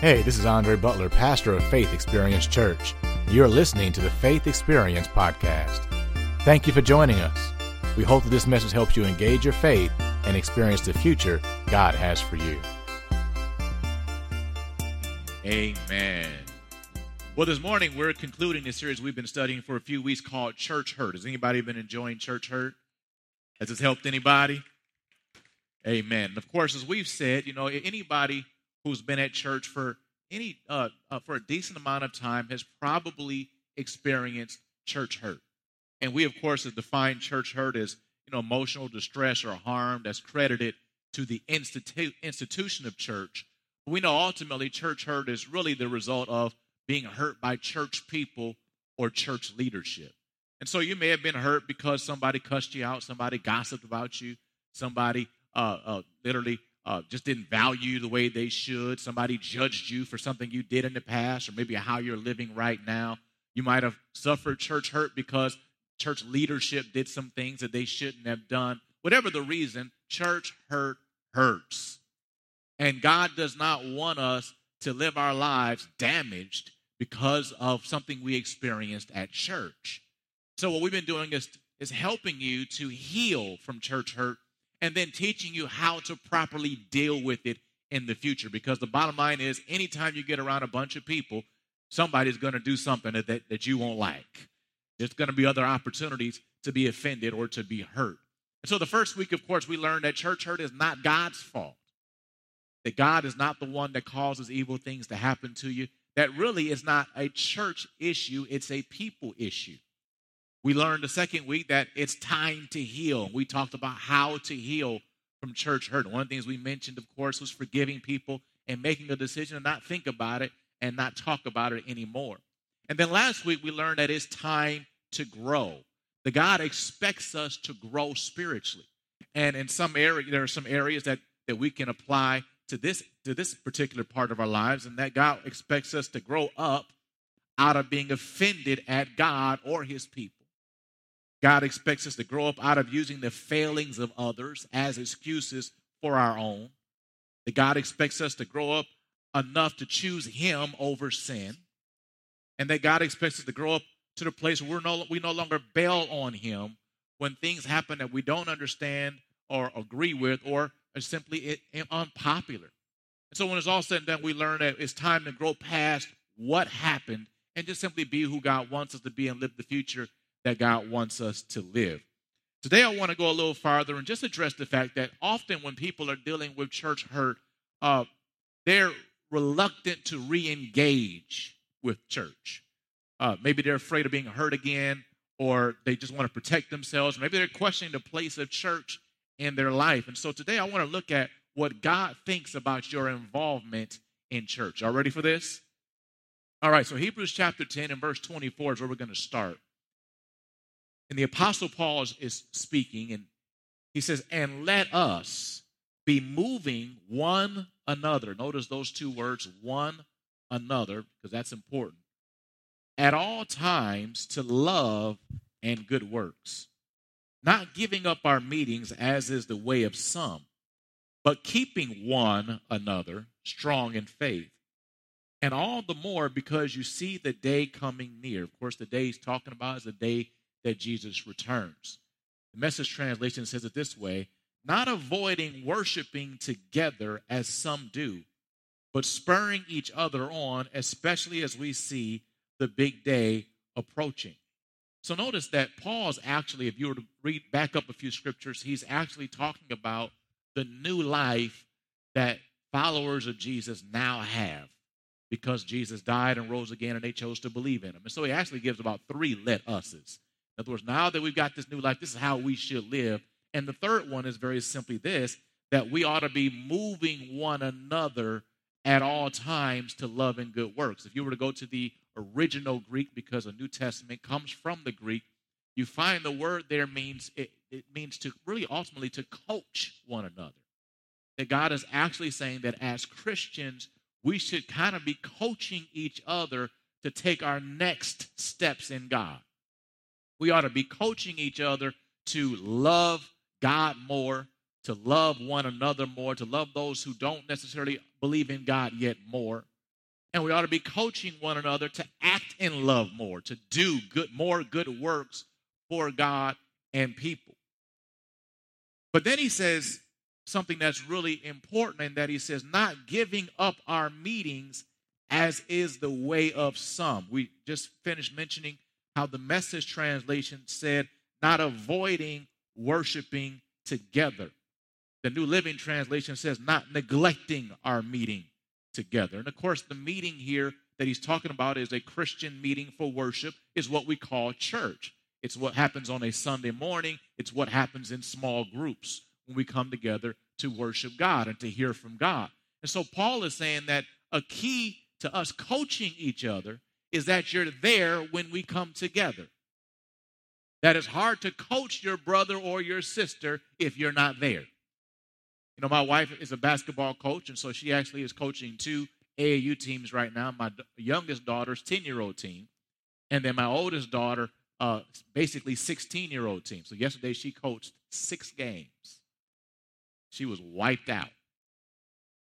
Hey, this is Andre Butler, pastor of Faith Experience Church. You're listening to the Faith Experience Podcast. Thank you for joining us. We hope that this message helps you engage your faith and experience the future God has for you. Amen. Well, this morning we're concluding the series we've been studying for a few weeks called Church Hurt. Has anybody been enjoying Church Hurt? Has this helped anybody? Amen. And of course, as we've said, you know, anybody who's been at church for any uh, uh, for a decent amount of time has probably experienced church hurt. And we, of course, have defined church hurt as you know emotional distress or harm that's credited to the institu- institution of church. We know ultimately church hurt is really the result of being hurt by church people or church leadership. And so you may have been hurt because somebody cussed you out, somebody gossiped about you, somebody uh, uh, literally uh, just didn't value the way they should. Somebody judged you for something you did in the past, or maybe how you're living right now. You might have suffered church hurt because church leadership did some things that they shouldn't have done. Whatever the reason, church hurt hurts. And God does not want us to live our lives damaged because of something we experienced at church. So, what we've been doing is, is helping you to heal from church hurt and then teaching you how to properly deal with it in the future. Because the bottom line is, anytime you get around a bunch of people, somebody's going to do something that, that, that you won't like. There's going to be other opportunities to be offended or to be hurt. And so the first week, of course, we learned that church hurt is not God's fault. That God is not the one that causes evil things to happen to you. That really is not a church issue, it's a people issue. We learned the second week that it's time to heal. We talked about how to heal from church hurt. One of the things we mentioned, of course, was forgiving people and making a decision to not think about it and not talk about it anymore. And then last week, we learned that it's time to grow. The God expects us to grow spiritually. And in some area, there are some areas that, that we can apply to this, to this particular part of our lives, and that God expects us to grow up out of being offended at God or his people. God expects us to grow up out of using the failings of others as excuses for our own. That God expects us to grow up enough to choose Him over sin. And that God expects us to grow up to the place where we're no, we no longer bail on Him when things happen that we don't understand or agree with or are simply eh, eh, unpopular. And so when it's all said and done, we learn that it's time to grow past what happened and just simply be who God wants us to be and live the future that God wants us to live. Today, I want to go a little farther and just address the fact that often when people are dealing with church hurt, uh, they're reluctant to re engage with church. Uh, maybe they're afraid of being hurt again, or they just want to protect themselves. Maybe they're questioning the place of church in their life. And so today, I want to look at what God thinks about your involvement in church. You ready for this? All right, so Hebrews chapter 10 and verse 24 is where we're going to start. And the Apostle Paul is, is speaking, and he says, And let us be moving one another. Notice those two words, one another, because that's important. At all times to love and good works, not giving up our meetings as is the way of some, but keeping one another strong in faith. And all the more because you see the day coming near. Of course, the day he's talking about is the day that Jesus returns. The message translation says it this way not avoiding worshiping together as some do, but spurring each other on, especially as we see the big day approaching. So notice that Paul's actually, if you were to read back up a few scriptures, he's actually talking about the new life that followers of Jesus now have because Jesus died and rose again and they chose to believe in him. And so he actually gives about three let us's. In other words, now that we've got this new life, this is how we should live. And the third one is very simply this that we ought to be moving one another at all times to love and good works. If you were to go to the original Greek, because the New Testament comes from the Greek, you find the word there means it, it means to really ultimately to coach one another. That God is actually saying that as Christians, we should kind of be coaching each other to take our next steps in God. We ought to be coaching each other to love God more, to love one another more, to love those who don't necessarily believe in God yet more. And we ought to be coaching one another to act in love more, to do good, more good works for God and people. But then he says something that's really important, and that he says, not giving up our meetings as is the way of some. We just finished mentioning how the message translation said, not avoiding worshiping together. The New Living Translation says, not neglecting our meeting together. And of course, the meeting here that he's talking about is a Christian meeting for worship, is what we call church. It's what happens on a Sunday morning, it's what happens in small groups when we come together to worship God and to hear from God. And so Paul is saying that a key to us coaching each other is that you're there when we come together. That it's hard to coach your brother or your sister if you're not there. You know, my wife is a basketball coach, and so she actually is coaching two AAU teams right now. My youngest daughter's 10 year old team, and then my oldest daughter, uh, basically 16 year old team. So yesterday she coached six games. She was wiped out.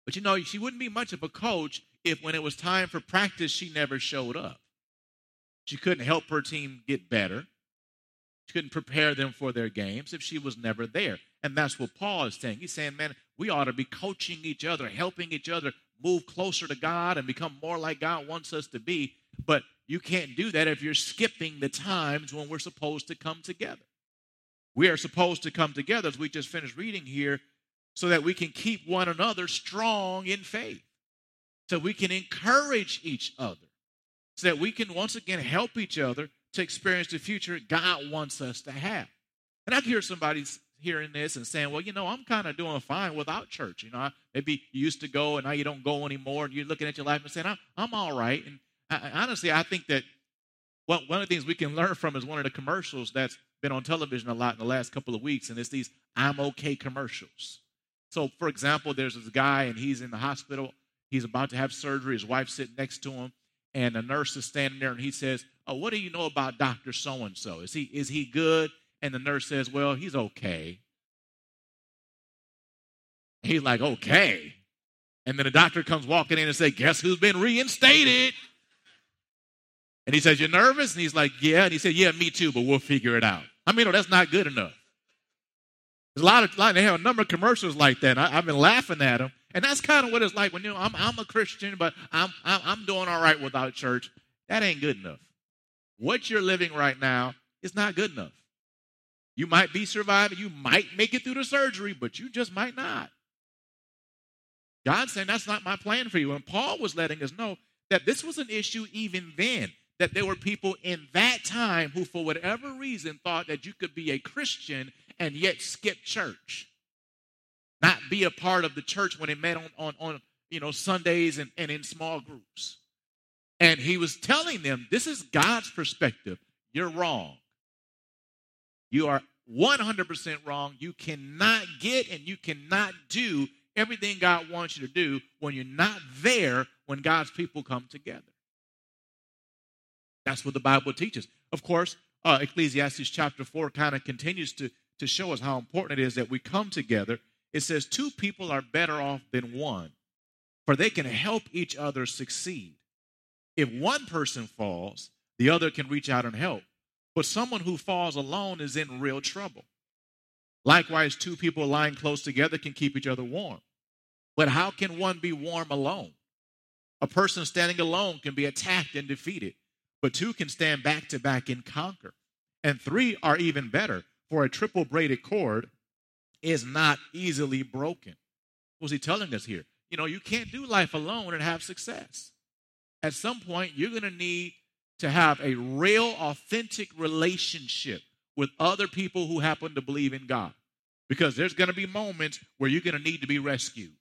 But you know, she wouldn't be much of a coach if when it was time for practice, she never showed up. She couldn't help her team get better. She couldn't prepare them for their games if she was never there. And that's what Paul is saying. He's saying, man, we ought to be coaching each other, helping each other move closer to God and become more like God wants us to be. But you can't do that if you're skipping the times when we're supposed to come together. We are supposed to come together, as we just finished reading here, so that we can keep one another strong in faith so we can encourage each other, so that we can once again help each other to experience the future God wants us to have. And I hear somebody hearing this and saying, well, you know, I'm kind of doing fine without church. You know, maybe you used to go and now you don't go anymore, and you're looking at your life and saying, I'm, I'm all right. And I, honestly, I think that well, one of the things we can learn from is one of the commercials that's been on television a lot in the last couple of weeks, and it's these I'm okay commercials. So, for example, there's this guy and he's in the hospital He's about to have surgery. His wife's sitting next to him, and a nurse is standing there, and he says, "Oh, what do you know about Doctor So and So? Is he is he good?" And the nurse says, "Well, he's okay." He's like, "Okay." And then the doctor comes walking in and say, "Guess who's been reinstated?" And he says, "You're nervous?" And he's like, "Yeah." And he said, "Yeah, me too, but we'll figure it out." I mean, no, that's not good enough. There's a lot of, they have a number of commercials like that. I, have been laughing at them. And that's kind of what it's like when you know, I'm, I'm a Christian, but I'm, I'm, I'm doing all right without church. That ain't good enough. What you're living right now is not good enough. You might be surviving, you might make it through the surgery, but you just might not. God's saying that's not my plan for you. And Paul was letting us know that this was an issue even then, that there were people in that time who, for whatever reason, thought that you could be a Christian and yet skip church not be a part of the church when it met on, on, on you know, Sundays and, and in small groups. And he was telling them, this is God's perspective. You're wrong. You are 100% wrong. You cannot get and you cannot do everything God wants you to do when you're not there when God's people come together. That's what the Bible teaches. Of course, uh, Ecclesiastes chapter 4 kind of continues to, to show us how important it is that we come together it says, Two people are better off than one, for they can help each other succeed. If one person falls, the other can reach out and help. But someone who falls alone is in real trouble. Likewise, two people lying close together can keep each other warm. But how can one be warm alone? A person standing alone can be attacked and defeated, but two can stand back to back and conquer. And three are even better, for a triple braided cord is not easily broken. What was he telling us here? You know, you can't do life alone and have success. At some point, you're going to need to have a real, authentic relationship with other people who happen to believe in God. Because there's going to be moments where you're going to need to be rescued.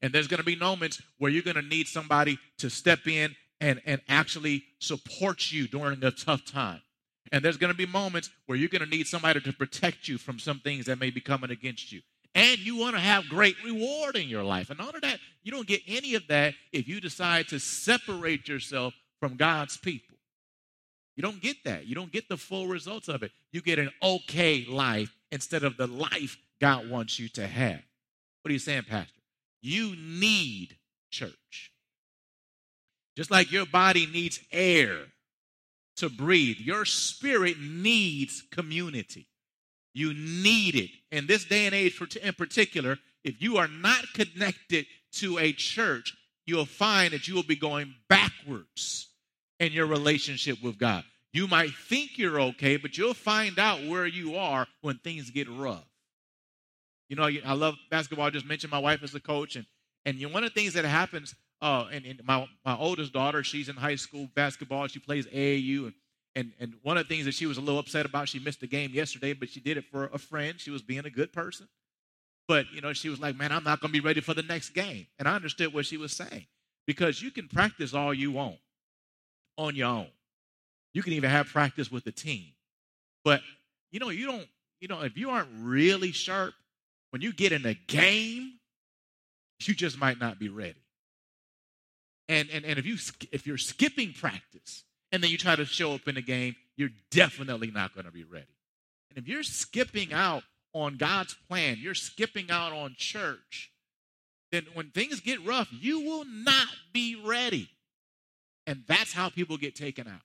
And there's going to be moments where you're going to need somebody to step in and, and actually support you during a tough time. And there's going to be moments where you're going to need somebody to protect you from some things that may be coming against you. And you want to have great reward in your life. And all of that, you don't get any of that if you decide to separate yourself from God's people. You don't get that. You don't get the full results of it. You get an okay life instead of the life God wants you to have. What are you saying, Pastor? You need church. Just like your body needs air to breathe, your spirit needs community. You need it. In this day and age, in particular, if you are not connected to a church, you'll find that you will be going backwards in your relationship with God. You might think you're okay, but you'll find out where you are when things get rough. You know, I love basketball. I just mentioned my wife as a coach, and and one of the things that happens, uh, and, and my my oldest daughter, she's in high school basketball. She plays AAU, and and and one of the things that she was a little upset about, she missed the game yesterday, but she did it for a friend. She was being a good person, but you know, she was like, "Man, I'm not going to be ready for the next game," and I understood what she was saying because you can practice all you want on your own. You can even have practice with the team. But you know, you don't, you know, if you aren't really sharp, when you get in a game, you just might not be ready. And and, and if you if you're skipping practice and then you try to show up in the game, you're definitely not going to be ready. And if you're skipping out on God's plan, you're skipping out on church, then when things get rough, you will not be ready. And that's how people get taken out.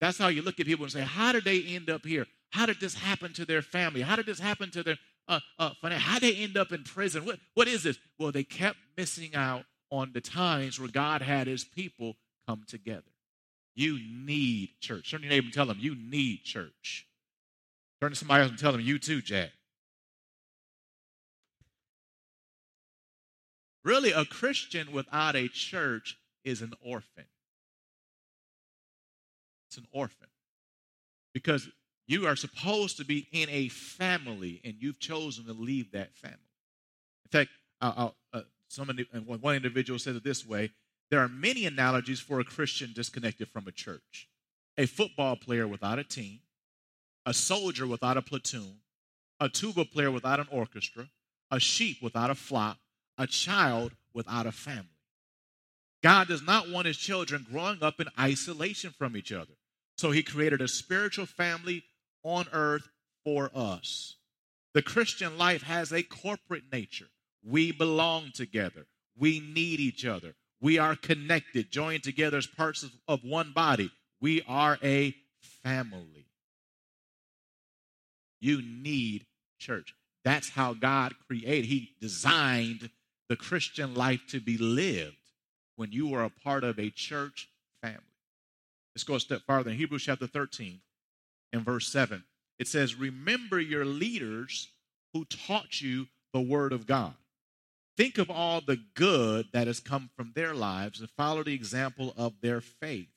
That's how you look at people and say, How did they end up here? How did this happen to their family? How did this happen to their uh, uh, How did they end up in prison? What, what is this? Well, they kept missing out on the times where God had his people come together. You need church. Turn your neighbor and tell them, You need church. Turn to somebody else and tell them, You too, Jack. Really, a Christian without a church is an orphan. It's an orphan. Because you are supposed to be in a family and you've chosen to leave that family. In fact, uh, uh, somebody, one individual said it this way there are many analogies for a Christian disconnected from a church a football player without a team, a soldier without a platoon, a tuba player without an orchestra, a sheep without a flock, a child without a family. God does not want his children growing up in isolation from each other. So he created a spiritual family on earth for us. The Christian life has a corporate nature. We belong together. We need each other. We are connected, joined together as parts of, of one body. We are a family. You need church. That's how God created. He designed the Christian life to be lived when you are a part of a church family. Let's go a step farther. In Hebrews chapter 13 and verse 7, it says, Remember your leaders who taught you the word of God. Think of all the good that has come from their lives and follow the example of their faith.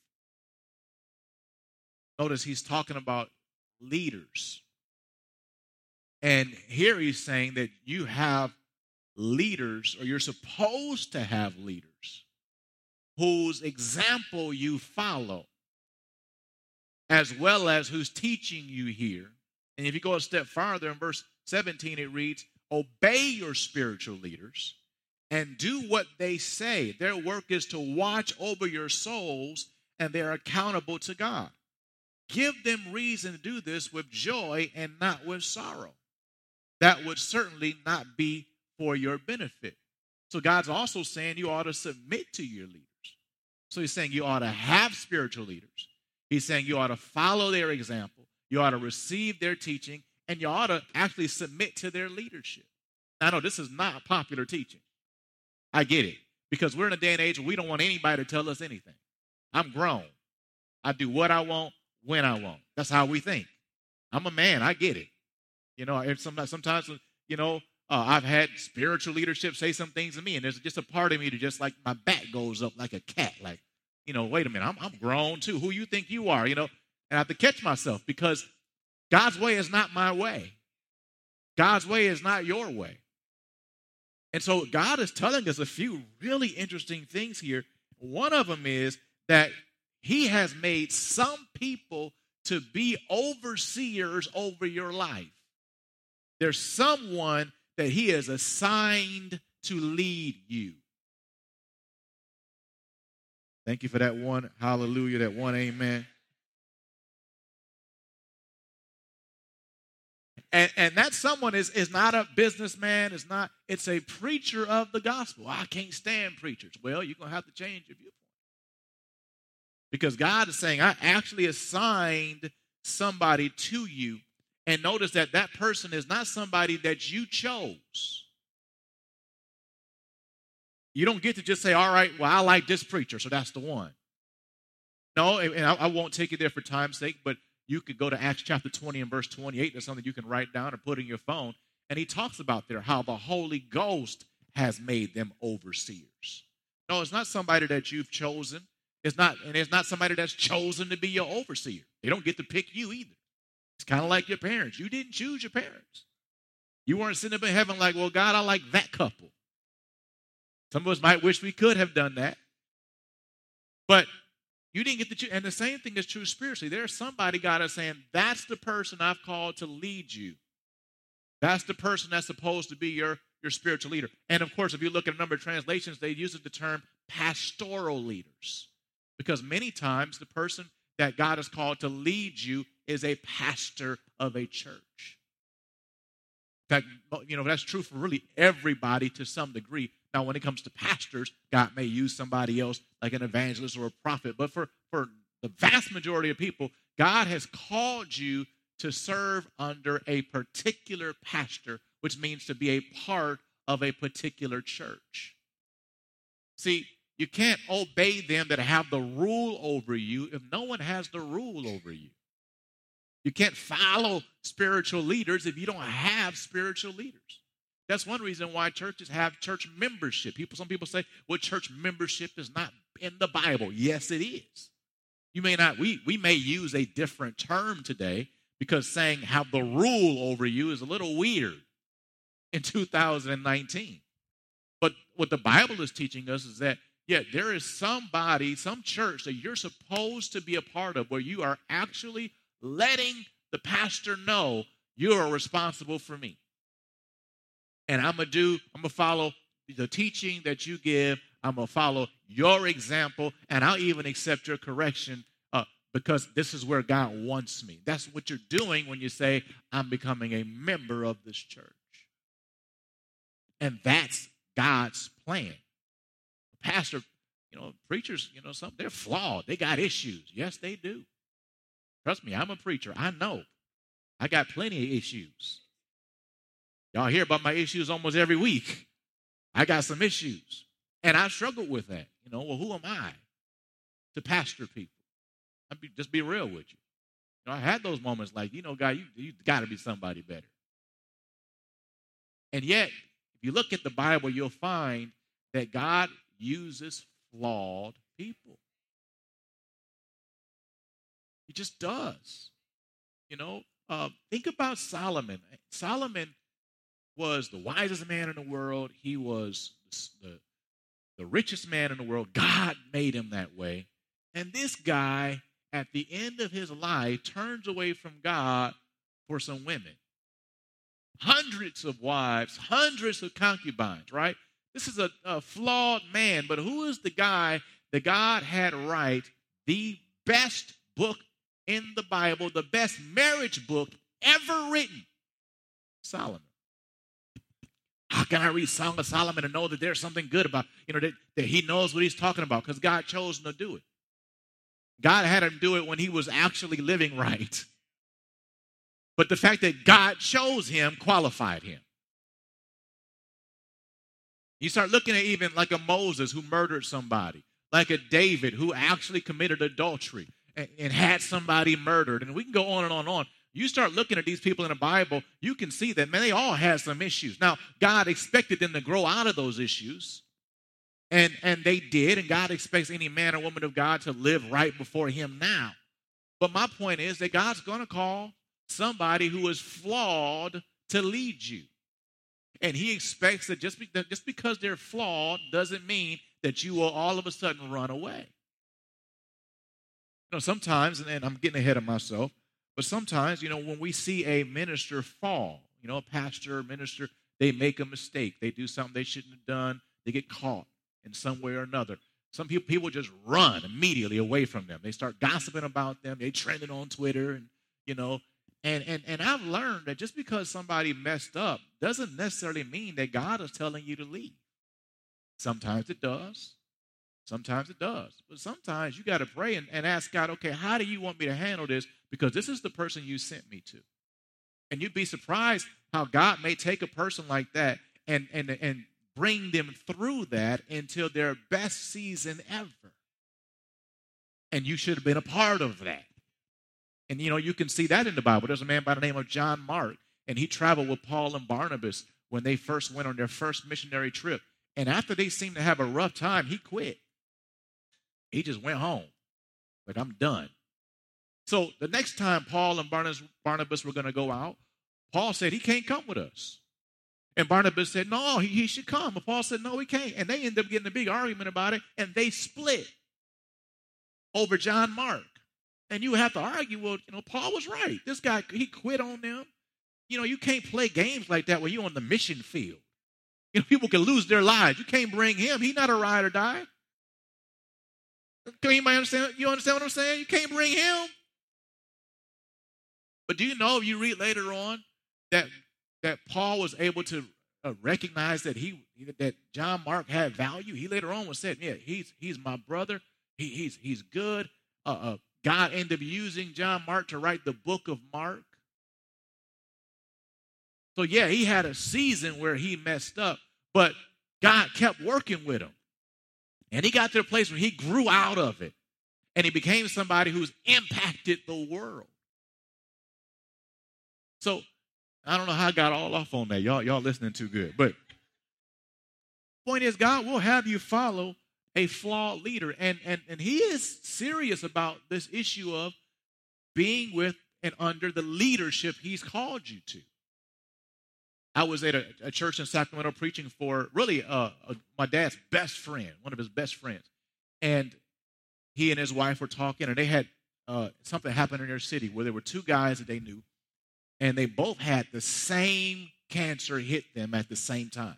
Notice he's talking about leaders. And here he's saying that you have leaders, or you're supposed to have leaders, whose example you follow, as well as who's teaching you here. And if you go a step farther in verse 17, it reads, Obey your spiritual leaders and do what they say. Their work is to watch over your souls, and they're accountable to God. Give them reason to do this with joy and not with sorrow. That would certainly not be for your benefit. So God's also saying you ought to submit to your leaders. So he's saying you ought to have spiritual leaders. He's saying you ought to follow their example. You ought to receive their teaching, and you ought to actually submit to their leadership. I know this is not popular teaching. I get it. Because we're in a day and age where we don't want anybody to tell us anything. I'm grown. I do what I want when I want. That's how we think. I'm a man. I get it. You know, sometimes, sometimes you know, uh, I've had spiritual leadership say some things to me, and there's just a part of me that just like my back goes up like a cat. Like, you know, wait a minute, I'm, I'm grown too. Who you think you are? You know, and I have to catch myself because God's way is not my way. God's way is not your way. And so God is telling us a few really interesting things here. One of them is that He has made some people to be overseers over your life. There's someone that he has assigned to lead you. Thank you for that one hallelujah, that one amen. And, and that someone is, is not a businessman, it's not, it's a preacher of the gospel. I can't stand preachers. Well, you're gonna have to change your viewpoint. Because God is saying, I actually assigned somebody to you. And notice that that person is not somebody that you chose. You don't get to just say, all right, well, I like this preacher, so that's the one. No, and I, won't take you there for time's sake, but you could go to Acts chapter 20 and verse 28. That's something you can write down or put in your phone. And he talks about there how the Holy Ghost has made them overseers. No, it's not somebody that you've chosen. It's not, and it's not somebody that's chosen to be your overseer. They don't get to pick you either. It's kind of like your parents. You didn't choose your parents. You weren't sitting up in heaven like, well, God, I like that couple. Some of us might wish we could have done that. But you didn't get the. And the same thing is true spiritually. There's somebody God is saying, that's the person I've called to lead you. That's the person that's supposed to be your, your spiritual leader. And of course, if you look at a number of translations, they use the term pastoral leaders. Because many times the person that God has called to lead you is a pastor of a church. In fact, you know, that's true for really everybody to some degree. Now, when it comes to pastors, God may use somebody else like an evangelist or a prophet. But for, for the vast majority of people, God has called you to serve under a particular pastor, which means to be a part of a particular church. See, you can't obey them that have the rule over you if no one has the rule over you. You can't follow spiritual leaders if you don't have spiritual leaders. That's one reason why churches have church membership. People, some people say, well, church membership is not in the Bible. Yes, it is. You may not, we, we may use a different term today because saying have the rule over you is a little weird in 2019. But what the Bible is teaching us is that, yeah, there is somebody, some church that you're supposed to be a part of where you are actually letting the pastor know you are responsible for me and I'm gonna do, I'm gonna follow the teaching that you give. I'm gonna follow your example, and I'll even accept your correction uh, because this is where God wants me. That's what you're doing when you say, I'm becoming a member of this church. And that's God's plan. Pastor, you know, preachers, you know, some they're flawed. They got issues. Yes, they do. Trust me, I'm a preacher. I know. I got plenty of issues. Y'all hear about my issues almost every week. I got some issues. And I struggled with that. You know, well, who am I to pastor people? I be, just be real with you. You know, I had those moments like, you know, God, you, you got to be somebody better. And yet, if you look at the Bible, you'll find that God uses flawed people. He just does. You know, uh, think about Solomon. Solomon was the wisest man in the world. He was the, the richest man in the world. God made him that way. And this guy, at the end of his life, turns away from God for some women. Hundreds of wives, hundreds of concubines, right? This is a, a flawed man, but who is the guy that God had write the best book in the Bible, the best marriage book ever written? Solomon. How can I read Song of Solomon and know that there's something good about, you know, that, that he knows what he's talking about? Because God chose him to do it. God had him do it when he was actually living right. But the fact that God chose him qualified him. You start looking at even like a Moses who murdered somebody, like a David who actually committed adultery and, and had somebody murdered. And we can go on and on and on you start looking at these people in the Bible, you can see that, man, they all had some issues. Now, God expected them to grow out of those issues, and, and they did, and God expects any man or woman of God to live right before Him now. But my point is that God's going to call somebody who is flawed to lead you. And He expects that just, be, just because they're flawed doesn't mean that you will all of a sudden run away. You know, sometimes, and I'm getting ahead of myself, but sometimes, you know, when we see a minister fall, you know, a pastor, minister, they make a mistake. They do something they shouldn't have done. They get caught in some way or another. Some people, people just run immediately away from them. They start gossiping about them. They trend it on Twitter, and you know, and and and I've learned that just because somebody messed up doesn't necessarily mean that God is telling you to leave. Sometimes it does. Sometimes it does. But sometimes you got to pray and, and ask God, okay, how do you want me to handle this? Because this is the person you sent me to. And you'd be surprised how God may take a person like that and, and, and bring them through that until their best season ever. And you should have been a part of that. And you know, you can see that in the Bible. There's a man by the name of John Mark, and he traveled with Paul and Barnabas when they first went on their first missionary trip. And after they seemed to have a rough time, he quit. He just went home. Like, I'm done. So the next time Paul and Barnabas were going to go out, Paul said, He can't come with us. And Barnabas said, No, he, he should come. But Paul said, No, he can't. And they ended up getting a big argument about it, and they split over John Mark. And you have to argue, well, you know, Paul was right. This guy, he quit on them. You know, you can't play games like that when you're on the mission field. You know, people can lose their lives. You can't bring him. He's not a ride or die. Can anybody understand? You understand what I'm saying? You can't bring him. But do you know if you read later on that that Paul was able to uh, recognize that he that John Mark had value? He later on was said, "Yeah, he's he's my brother. He, he's he's good." Uh, uh, God ended up using John Mark to write the book of Mark. So yeah, he had a season where he messed up, but God kept working with him. And he got to a place where he grew out of it. And he became somebody who's impacted the world. So I don't know how I got all off on that. Y'all, y'all listening too good. But point is, God will have you follow a flawed leader. And, and, and he is serious about this issue of being with and under the leadership he's called you to. I was at a, a church in Sacramento preaching for really uh, a, my dad's best friend, one of his best friends. And he and his wife were talking, and they had uh, something happen in their city where there were two guys that they knew, and they both had the same cancer hit them at the same time.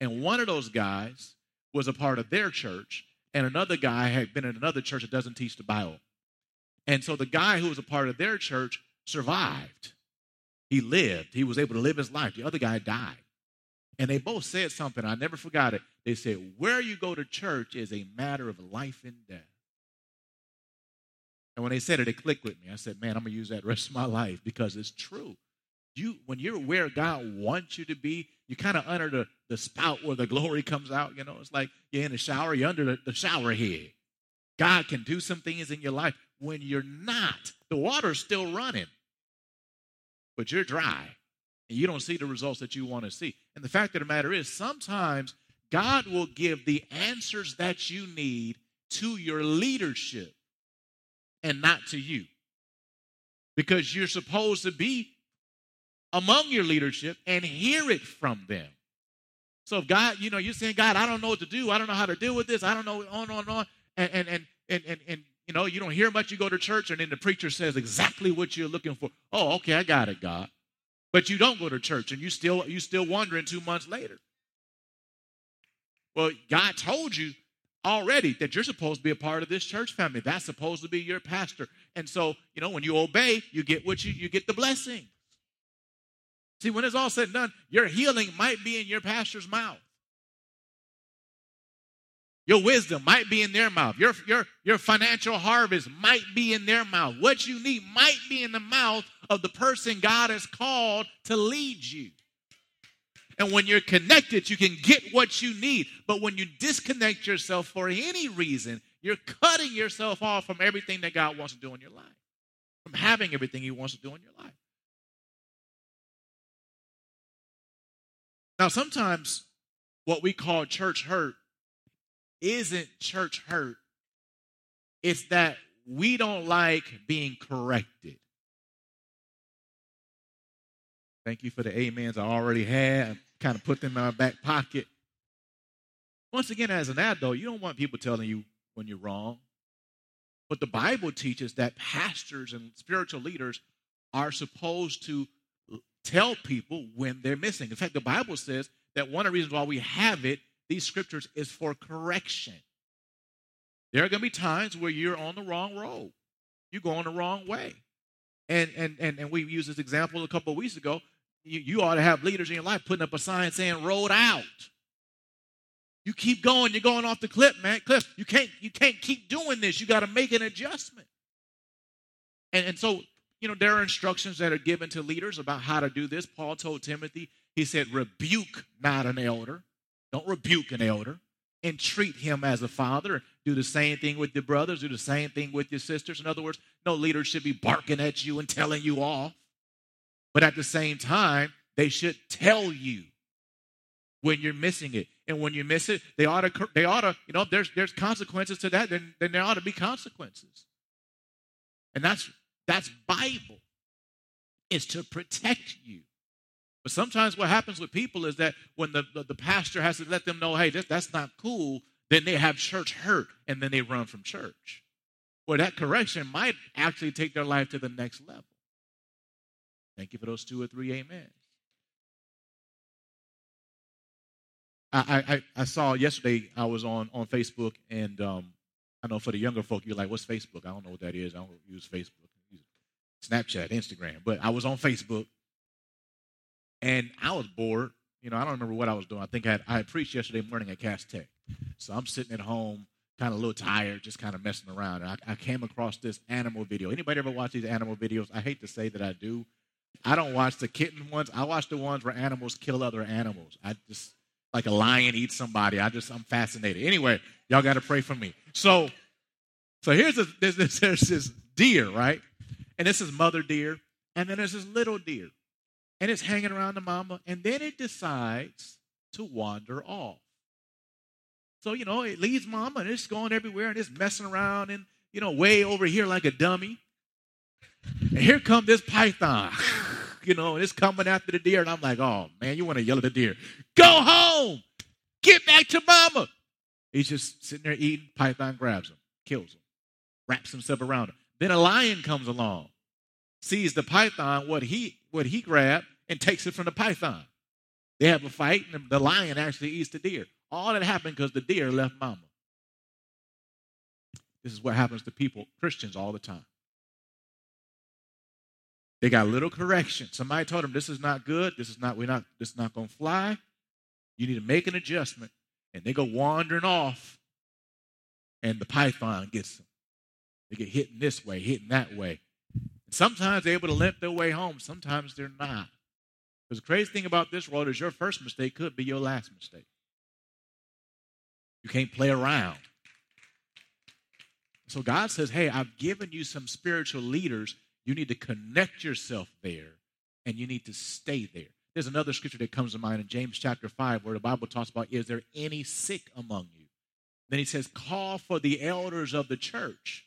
And one of those guys was a part of their church, and another guy had been in another church that doesn't teach the Bible. And so the guy who was a part of their church survived. He lived. He was able to live his life. The other guy died. And they both said something. I never forgot it. They said, Where you go to church is a matter of life and death. And when they said it, it clicked with me. I said, Man, I'm going to use that rest of my life because it's true. You, when you're where God wants you to be, you kind of under the, the spout where the glory comes out. You know, it's like you're in the shower, you're under the, the shower head. God can do some things in your life when you're not. The water's still running but you're dry and you don't see the results that you want to see. And the fact of the matter is, sometimes God will give the answers that you need to your leadership and not to you. Because you're supposed to be among your leadership and hear it from them. So if God, you know, you're saying, God, I don't know what to do. I don't know how to deal with this. I don't know, on, on, on. And, and, and, and, and, you know, you don't hear much, you go to church, and then the preacher says exactly what you're looking for. Oh, okay, I got it, God. But you don't go to church, and you still you still wondering two months later. Well, God told you already that you're supposed to be a part of this church family. That's supposed to be your pastor. And so, you know, when you obey, you get what you you get the blessing. See, when it's all said and done, your healing might be in your pastor's mouth. Your wisdom might be in their mouth. Your, your, your financial harvest might be in their mouth. What you need might be in the mouth of the person God has called to lead you. And when you're connected, you can get what you need. But when you disconnect yourself for any reason, you're cutting yourself off from everything that God wants to do in your life, from having everything He wants to do in your life. Now, sometimes what we call church hurt isn't church hurt, it's that we don't like being corrected. Thank you for the amens I already had. Kind of put them in my back pocket. Once again, as an adult, you don't want people telling you when you're wrong. But the Bible teaches that pastors and spiritual leaders are supposed to tell people when they're missing. In fact, the Bible says that one of the reasons why we have it these scriptures is for correction. There are going to be times where you're on the wrong road. You're going the wrong way. And and and, and we used this example a couple of weeks ago. You, you ought to have leaders in your life putting up a sign saying road out. You keep going, you're going off the cliff, man. Cliff, you can't, you can't keep doing this. You got to make an adjustment. And, and so, you know, there are instructions that are given to leaders about how to do this. Paul told Timothy, he said, rebuke not an elder. Don't rebuke an elder and treat him as a father. Do the same thing with your brothers, do the same thing with your sisters. In other words, no leader should be barking at you and telling you off. But at the same time, they should tell you when you're missing it. And when you miss it, they ought to, they ought to, you know, there's there's consequences to that, then, then there ought to be consequences. And that's that's Bible. Is to protect you. But sometimes what happens with people is that when the, the, the pastor has to let them know, hey, this, that's not cool, then they have church hurt and then they run from church. Well, that correction might actually take their life to the next level. Thank you for those two or three amens. I, I, I saw yesterday, I was on, on Facebook, and um, I know for the younger folk, you're like, what's Facebook? I don't know what that is. I don't use Facebook. Snapchat, Instagram. But I was on Facebook, and I was bored. You know, I don't remember what I was doing. I think I had, I had preached yesterday morning at Cass Tech. So I'm sitting at home, kind of a little tired, just kind of messing around. And I, I came across this animal video. Anybody ever watch these animal videos? I hate to say that I do. I don't watch the kitten ones. I watch the ones where animals kill other animals. I just like a lion eats somebody. I just I'm fascinated. Anyway, y'all got to pray for me. So, so here's a, there's, there's this deer, right? And this is mother deer, and then there's this little deer and it's hanging around the mama, and then it decides to wander off. So, you know, it leaves mama and it's going everywhere and it's messing around and, you know, way over here like a dummy. And here comes this python, you know, and it's coming after the deer. And I'm like, oh, man, you want to yell at the deer. Go home. Get back to mama. He's just sitting there eating. Python grabs him, kills him, wraps himself around him. Then a lion comes along, sees the python, what he what he grabbed, and takes it from the python. They have a fight, and the lion actually eats the deer. All that happened because the deer left mama. This is what happens to people, Christians, all the time. They got little correction. Somebody told them this is not good. This is not we're not this is not going to fly. You need to make an adjustment, and they go wandering off, and the python gets them. They get hitting this way, hitting that way. Sometimes they're able to limp their way home. Sometimes they're not. Because the crazy thing about this world is your first mistake could be your last mistake. You can't play around. So God says, Hey, I've given you some spiritual leaders. You need to connect yourself there and you need to stay there. There's another scripture that comes to mind in James chapter 5 where the Bible talks about, Is there any sick among you? Then he says, Call for the elders of the church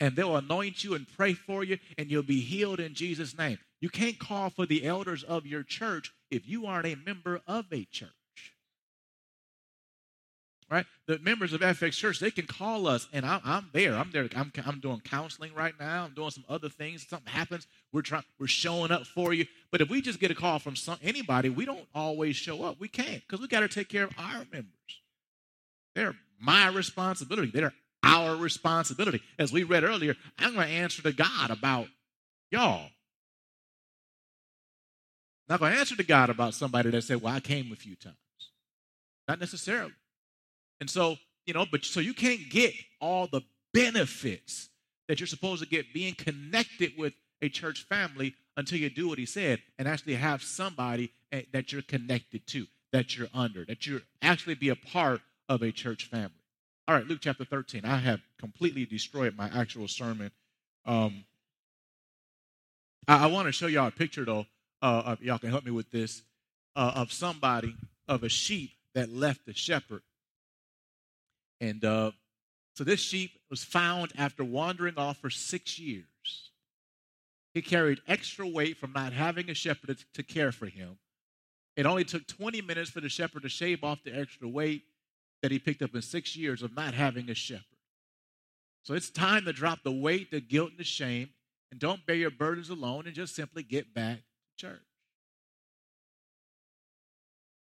and they'll anoint you and pray for you, and you'll be healed in Jesus' name. You can't call for the elders of your church if you aren't a member of a church. Right? The members of FX Church, they can call us, and I'm, I'm there. I'm there. I'm, I'm doing counseling right now. I'm doing some other things. If Something happens, we're trying, we're showing up for you. But if we just get a call from some, anybody, we don't always show up. We can't because we got to take care of our members. They're my responsibility. They're our responsibility. As we read earlier, I'm going to answer to God about y'all. Not going to answer to God about somebody that said, Well, I came a few times. Not necessarily. And so, you know, but so you can't get all the benefits that you're supposed to get being connected with a church family until you do what he said and actually have somebody eh, that you're connected to, that you're under, that you're actually be a part of a church family. All right, Luke chapter 13. I have completely destroyed my actual sermon. Um, I, I want to show y'all a picture, though. Uh, y'all can help me with this uh, of somebody, of a sheep that left the shepherd. And uh, so this sheep was found after wandering off for six years. He carried extra weight from not having a shepherd to care for him. It only took 20 minutes for the shepherd to shave off the extra weight that he picked up in six years of not having a shepherd. So it's time to drop the weight, the guilt, and the shame, and don't bear your burdens alone and just simply get back church.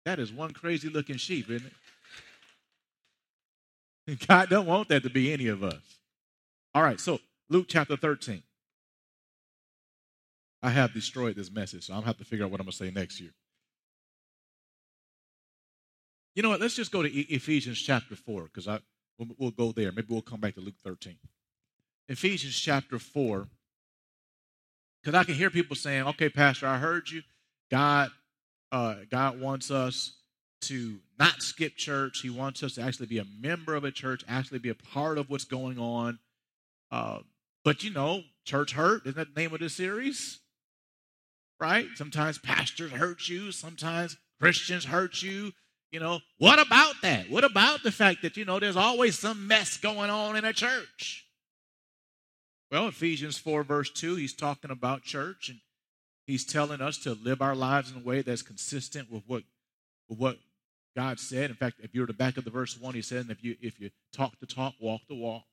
That is one crazy looking sheep, isn't it? God don't want that to be any of us. All right, so Luke chapter 13. I have destroyed this message, so I'm to have to figure out what I'm going to say next year. You know what? Let's just go to e- Ephesians chapter 4 because I we'll, we'll go there. Maybe we'll come back to Luke 13. Ephesians chapter 4. Because I can hear people saying, okay, Pastor, I heard you. God, uh, God wants us to not skip church. He wants us to actually be a member of a church, actually be a part of what's going on. Uh, but you know, church hurt. Isn't that the name of this series? Right? Sometimes pastors hurt you. Sometimes Christians hurt you. You know, what about that? What about the fact that, you know, there's always some mess going on in a church? Well, Ephesians 4, verse 2, he's talking about church and he's telling us to live our lives in a way that's consistent with what, with what God said. In fact, if you're at the back of the verse 1, he said, if you, if you talk the talk, walk the walk.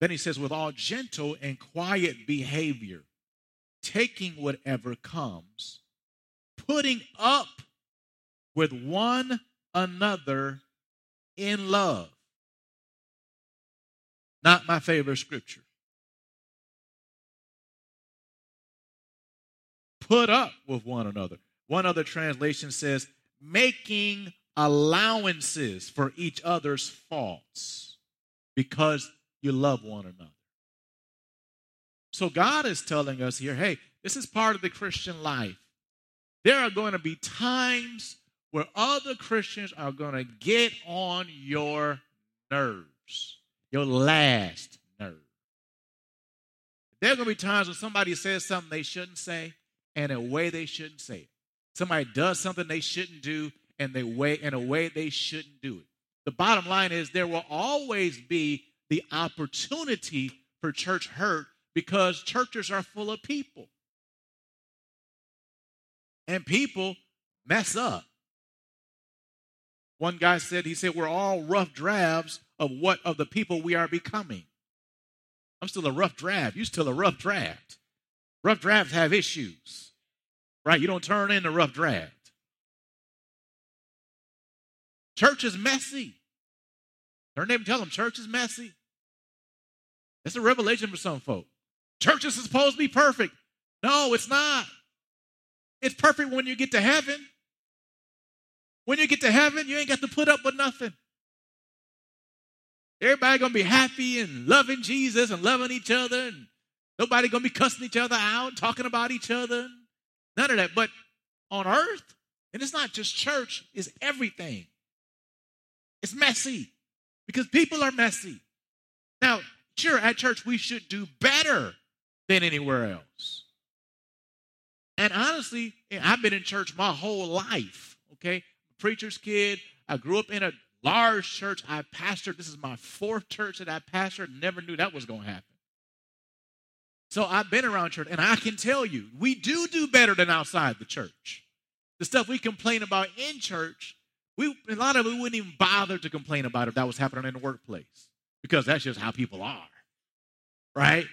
Then he says, with all gentle and quiet behavior, taking whatever comes, putting up with one another in love. Not my favorite scripture. Put up with one another. One other translation says, making allowances for each other's faults because you love one another. So God is telling us here hey, this is part of the Christian life. There are going to be times where other Christians are going to get on your nerves, your last nerve. There are going to be times when somebody says something they shouldn't say in a way they shouldn't say it. Somebody does something they shouldn't do and they way in a way they shouldn't do it. The bottom line is there will always be the opportunity for church hurt because churches are full of people. And people mess up. One guy said, he said, we're all rough drafts of what of the people we are becoming. I'm still a rough draft. You're still a rough draft. Rough drafts have issues, right? You don't turn in a rough draft. Church is messy. Turn neighbor tell them church is messy. It's a revelation for some folk. Church is supposed to be perfect. No, it's not. It's perfect when you get to heaven. When you get to heaven, you ain't got to put up with nothing. Everybody gonna be happy and loving Jesus and loving each other and Nobody gonna be cussing each other out, talking about each other. None of that. But on earth, and it's not just church, it's everything. It's messy because people are messy. Now, sure, at church we should do better than anywhere else. And honestly, I've been in church my whole life. Okay, preacher's kid. I grew up in a large church. I pastored. This is my fourth church that I pastored. Never knew that was going to happen. So I've been around church, and I can tell you, we do do better than outside the church. The stuff we complain about in church, we a lot of we wouldn't even bother to complain about if that was happening in the workplace because that's just how people are, right?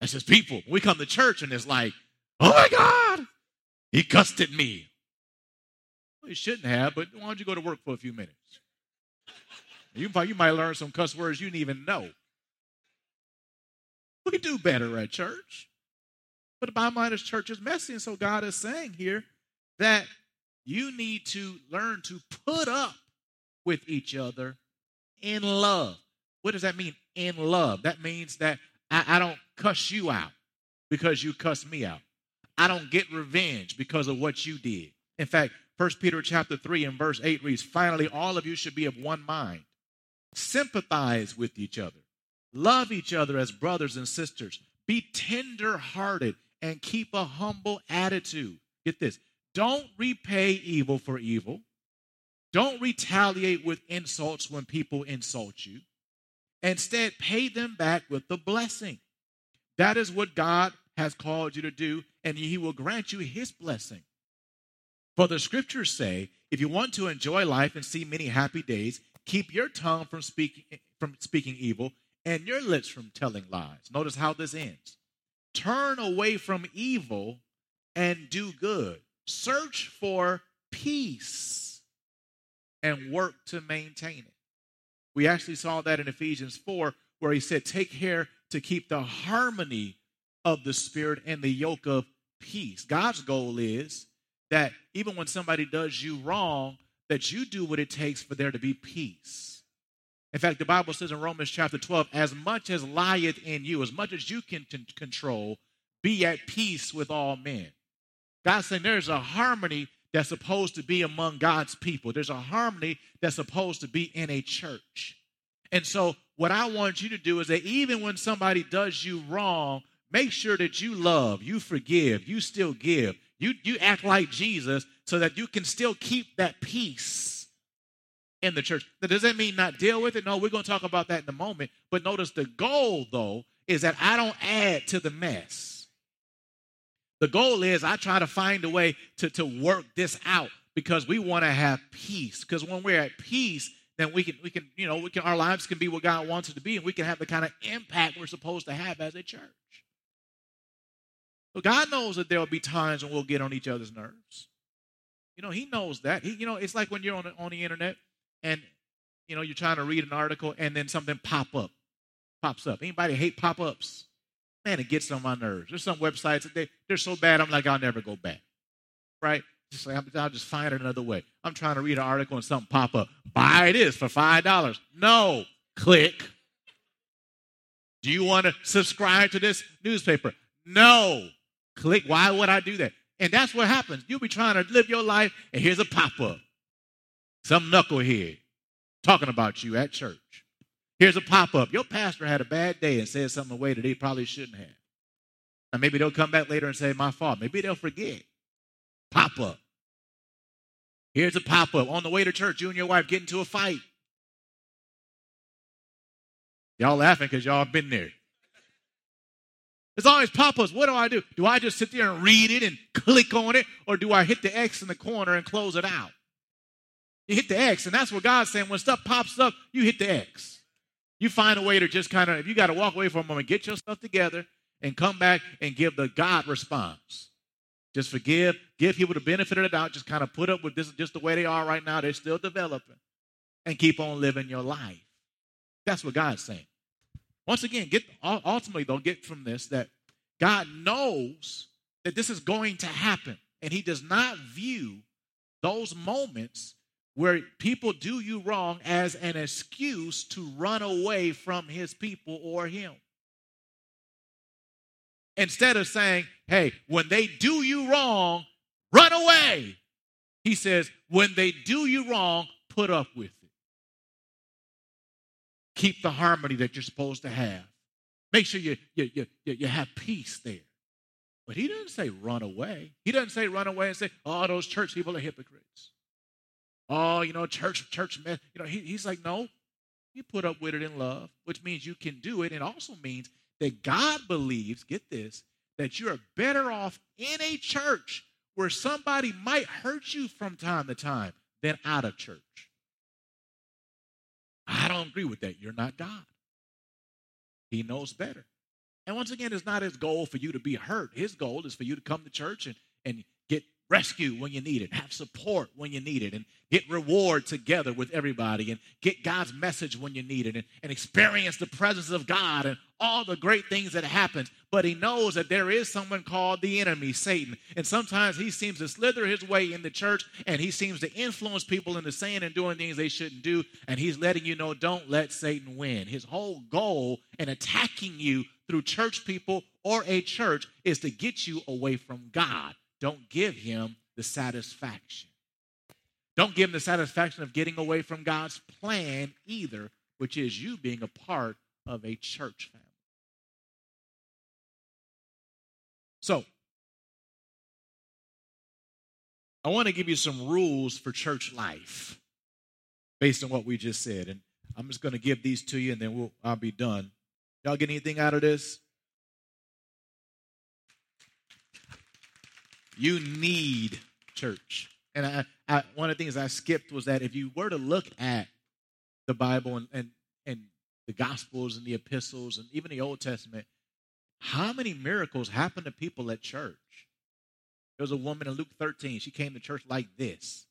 That's just people. We come to church and it's like, oh my God, he cussed at me. Well, he shouldn't have, but why don't you go to work for a few minutes? You, you might learn some cuss words you didn't even know. We do better at church. But the bottom line is church is messy. And so God is saying here that you need to learn to put up with each other in love. What does that mean? In love. That means that I, I don't cuss you out because you cuss me out. I don't get revenge because of what you did. In fact, First Peter chapter 3 and verse 8 reads, Finally, all of you should be of one mind. Sympathize with each other Love each other as brothers and sisters. Be tender hearted and keep a humble attitude. Get this don't repay evil for evil. Don't retaliate with insults when people insult you. Instead, pay them back with the blessing. That is what God has called you to do, and He will grant you His blessing. For the scriptures say, if you want to enjoy life and see many happy days, keep your tongue from speaking, from speaking evil and your lips from telling lies. Notice how this ends. Turn away from evil and do good. Search for peace and work to maintain it. We actually saw that in Ephesians 4, where he said, Take care to keep the harmony of the Spirit and the yoke of peace. God's goal is that even when somebody does you wrong, that you do what it takes for there to be peace. In fact, the Bible says in Romans chapter 12, as much as lieth in you, as much as you can t- control, be at peace with all men. God's saying there's a harmony that's supposed to be among God's people. There's a harmony that's supposed to be in a church. And so, what I want you to do is that even when somebody does you wrong, make sure that you love, you forgive, you still give. You, you act like Jesus so that you can still keep that peace in the church. Now, does that mean not deal with it? No, we're going to talk about that in a moment. But notice the goal, though, is that I don't add to the mess. The goal is I try to find a way to, to work this out because we want to have peace. Because when we're at peace, then we can we can you know we can our lives can be what God wants it to be, and we can have the kind of impact we're supposed to have as a church. So God knows that there will be times when we'll get on each other's nerves. You know, He knows that. He, you know, it's like when you're on on the internet and you know you're trying to read an article and then something pop up pops up. Anybody hate pop ups? Man, it gets on my nerves. There's some websites that they, they're so bad, I'm like, I'll never go back. Right? Just like, I'll just find another way. I'm trying to read an article and something pop up. Buy this for $5. No. Click. Do you want to subscribe to this newspaper? No. Click. Why would I do that? And that's what happens. You'll be trying to live your life, and here's a pop up. Some knucklehead talking about you at church. Here's a pop up. Your pastor had a bad day and said something away that he probably shouldn't have. And maybe they'll come back later and say, My fault. Maybe they'll forget. Pop up. Here's a pop up. On the way to church, you and your wife get into a fight. Y'all laughing because y'all been there. It's always pop ups. What do I do? Do I just sit there and read it and click on it? Or do I hit the X in the corner and close it out? You hit the X, and that's what God's saying. When stuff pops up, you hit the X. You find a way to just kind of, if you got to walk away for a moment, get yourself together and come back and give the God response. Just forgive, give people the benefit of the doubt, just kind of put up with this just the way they are right now. They're still developing and keep on living your life. That's what God's saying. Once again, get ultimately though, get from this that God knows that this is going to happen, and He does not view those moments where people do you wrong as an excuse to run away from his people or him. Instead of saying, hey, when they do you wrong, run away. He says, when they do you wrong, put up with it. Keep the harmony that you're supposed to have. Make sure you, you, you, you have peace there. But he doesn't say run away. He doesn't say run away and say, oh, those church people are hypocrites oh, you know, church, church, you know, he, he's like, no, you put up with it in love, which means you can do it. It also means that God believes, get this, that you're better off in a church where somebody might hurt you from time to time than out of church. I don't agree with that. You're not God. He knows better. And once again, it's not his goal for you to be hurt. His goal is for you to come to church and, and rescue when you need it, have support when you need it, and get reward together with everybody, and get God's message when you need it, and, and experience the presence of God and all the great things that happen. But he knows that there is someone called the enemy, Satan. And sometimes he seems to slither his way in the church and he seems to influence people into saying and doing things they shouldn't do. And he's letting you know, don't let Satan win. His whole goal in attacking you through church people or a church is to get you away from God don't give him the satisfaction. Don't give him the satisfaction of getting away from God's plan either, which is you being a part of a church family. So, I want to give you some rules for church life based on what we just said. And I'm just going to give these to you and then we'll, I'll be done. Y'all get anything out of this? You need church. And I, I, one of the things I skipped was that if you were to look at the Bible and, and, and the Gospels and the epistles and even the Old Testament, how many miracles happened to people at church? There was a woman in Luke 13. She came to church like this.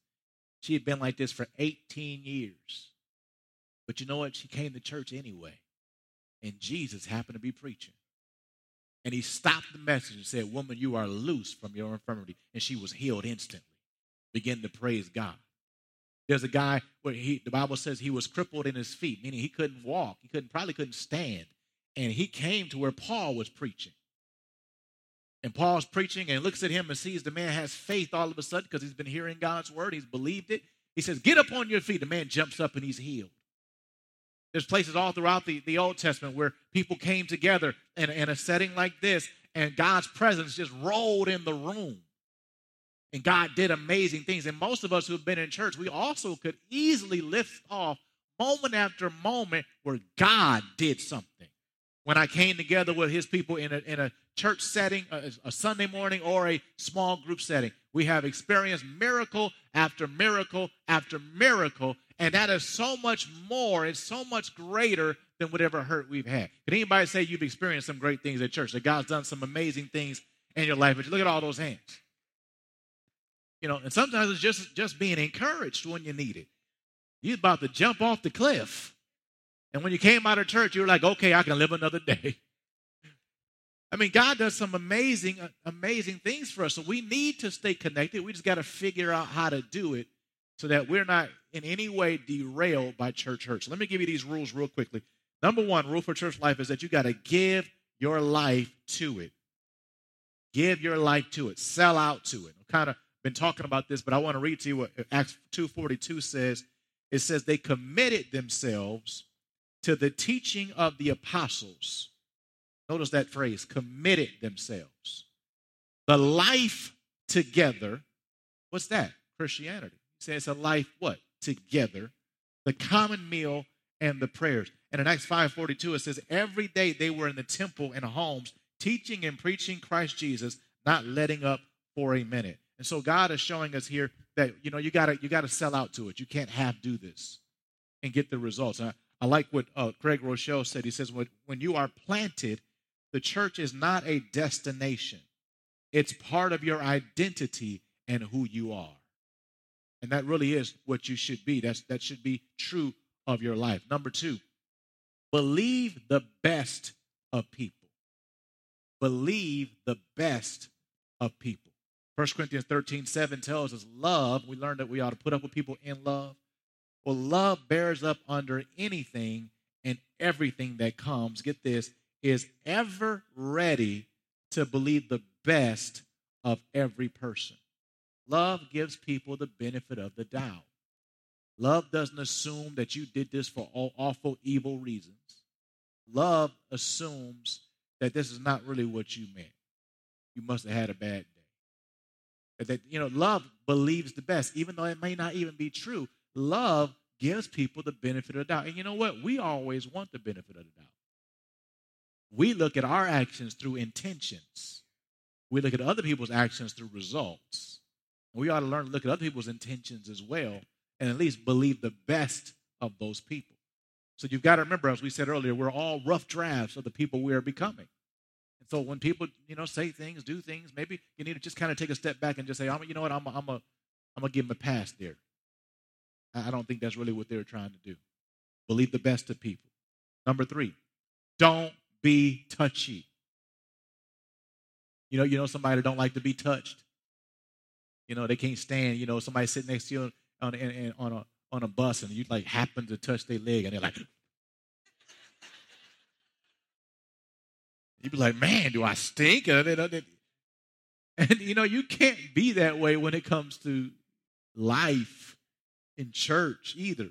She had been like this for 18 years. But you know what? She came to church anyway. And Jesus happened to be preaching. And he stopped the message and said, Woman, you are loose from your infirmity. And she was healed instantly. Begin to praise God. There's a guy where he, the Bible says he was crippled in his feet, meaning he couldn't walk. He couldn't, probably couldn't stand. And he came to where Paul was preaching. And Paul's preaching and looks at him and sees the man has faith all of a sudden because he's been hearing God's word. He's believed it. He says, Get up on your feet. The man jumps up and he's healed. There's places all throughout the, the Old Testament where people came together in, in a setting like this, and God's presence just rolled in the room. And God did amazing things. And most of us who have been in church, we also could easily lift off moment after moment where God did something. When I came together with his people in a, in a church setting, a, a Sunday morning, or a small group setting, we have experienced miracle after miracle after miracle. And that is so much more, it's so much greater than whatever hurt we've had. Can anybody say you've experienced some great things at church, that God's done some amazing things in your life? But look at all those hands. You know, and sometimes it's just just being encouraged when you need it. You're about to jump off the cliff. And when you came out of church, you were like, okay, I can live another day. I mean, God does some amazing, amazing things for us. So we need to stay connected. We just got to figure out how to do it so that we're not in any way derailed by church hurt. So let me give you these rules real quickly. Number one rule for church life is that you got to give your life to it. Give your life to it. Sell out to it. I'm kind of been talking about this, but I want to read to you what Acts 2.42 says. It says they committed themselves to the teaching of the apostles. Notice that phrase, committed themselves. The life together, what's that? Christianity. He says a life what? Together. The common meal and the prayers. And in Acts 5.42, it says, every day they were in the temple and homes, teaching and preaching Christ Jesus, not letting up for a minute. And so God is showing us here that you know you gotta you gotta sell out to it. You can't half do this and get the results. I, I like what uh, Craig Groeschel said. He says when when you are planted, the church is not a destination. It's part of your identity and who you are. And that really is what you should be. That's that should be true of your life. Number two, believe the best of people. Believe the best of people. 1 Corinthians 13, 7 tells us love, we learned that we ought to put up with people in love. Well, love bears up under anything and everything that comes. Get this, is ever ready to believe the best of every person. Love gives people the benefit of the doubt. Love doesn't assume that you did this for all awful, evil reasons. Love assumes that this is not really what you meant. You must have had a bad day. That, you know, love believes the best, even though it may not even be true. Love gives people the benefit of the doubt. And you know what? We always want the benefit of the doubt. We look at our actions through intentions. We look at other people's actions through results. We ought to learn to look at other people's intentions as well and at least believe the best of those people. So you've got to remember, as we said earlier, we're all rough drafts of the people we are becoming. And so when people, you know, say things, do things, maybe you need to just kind of take a step back and just say, I'm, you know what, I'm, a, I'm, a, I'm gonna give them a pass there. I don't think that's really what they're trying to do. Believe the best of people. Number three, don't be touchy. You know, you know somebody that don't like to be touched. You know, they can't stand. You know, somebody sitting next to you on, on, on a on a bus and you like happen to touch their leg and they're like, You'd be like, man, do I stink? And, you know, you can't be that way when it comes to life in church either.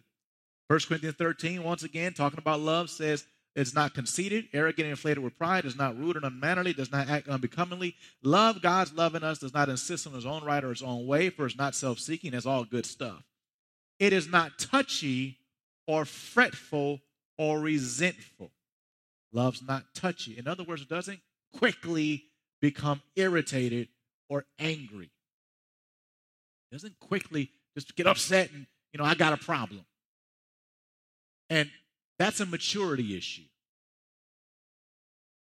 First Corinthians 13, once again, talking about love, says it's not conceited, arrogant, inflated with pride, is not rude and unmannerly, does not act unbecomingly. Love, God's love in us, does not insist on his own right or his own way, for it's not self seeking, it's all good stuff. It is not touchy or fretful or resentful. Love's not touchy. In other words, it doesn't quickly become irritated or angry. It doesn't quickly just get upset and, you know, I got a problem. And that's a maturity issue.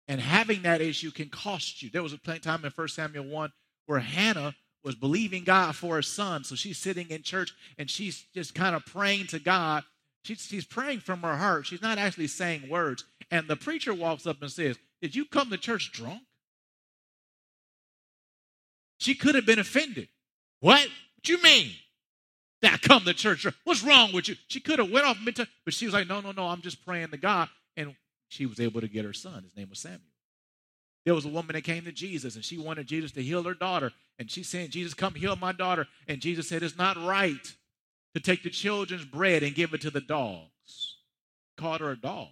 And having that issue can cost you. There was a time in 1 Samuel 1 where Hannah was believing God for her son. So she's sitting in church and she's just kind of praying to God. She's, she's praying from her heart. She's not actually saying words. And the preacher walks up and says, Did you come to church drunk? She could have been offended. What? What you mean? That come to church. What's wrong with you? She could have went off mid but she was like, no, no, no, I'm just praying to God. And she was able to get her son. His name was Samuel. There was a woman that came to Jesus and she wanted Jesus to heal her daughter. And she said, Jesus, come heal my daughter. And Jesus said, It's not right to take the children's bread and give it to the dogs. Called her a dog.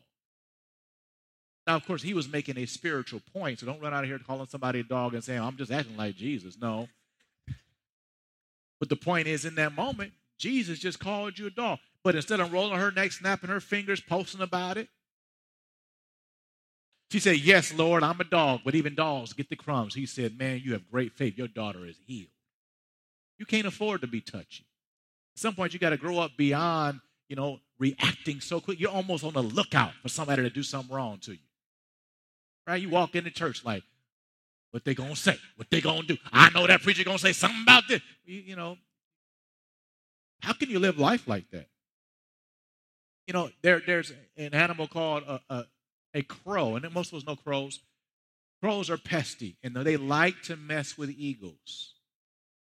Now, of course, he was making a spiritual point, so don't run out of here calling somebody a dog and saying, I'm just acting like Jesus. No. But the point is, in that moment, Jesus just called you a dog. But instead of rolling her neck, snapping her fingers, posting about it, she said, Yes, Lord, I'm a dog, but even dogs get the crumbs. He said, Man, you have great faith. Your daughter is healed. You can't afford to be touchy. At some point, you got to grow up beyond, you know, reacting so quick. You're almost on the lookout for somebody to do something wrong to you. Right? You walk into church like, what they gonna say? What they gonna do? I know that preacher gonna say something about this. You, you know, how can you live life like that? You know, there, there's an animal called a, a, a crow, and most of us know crows. Crows are pesty, and they like to mess with eagles.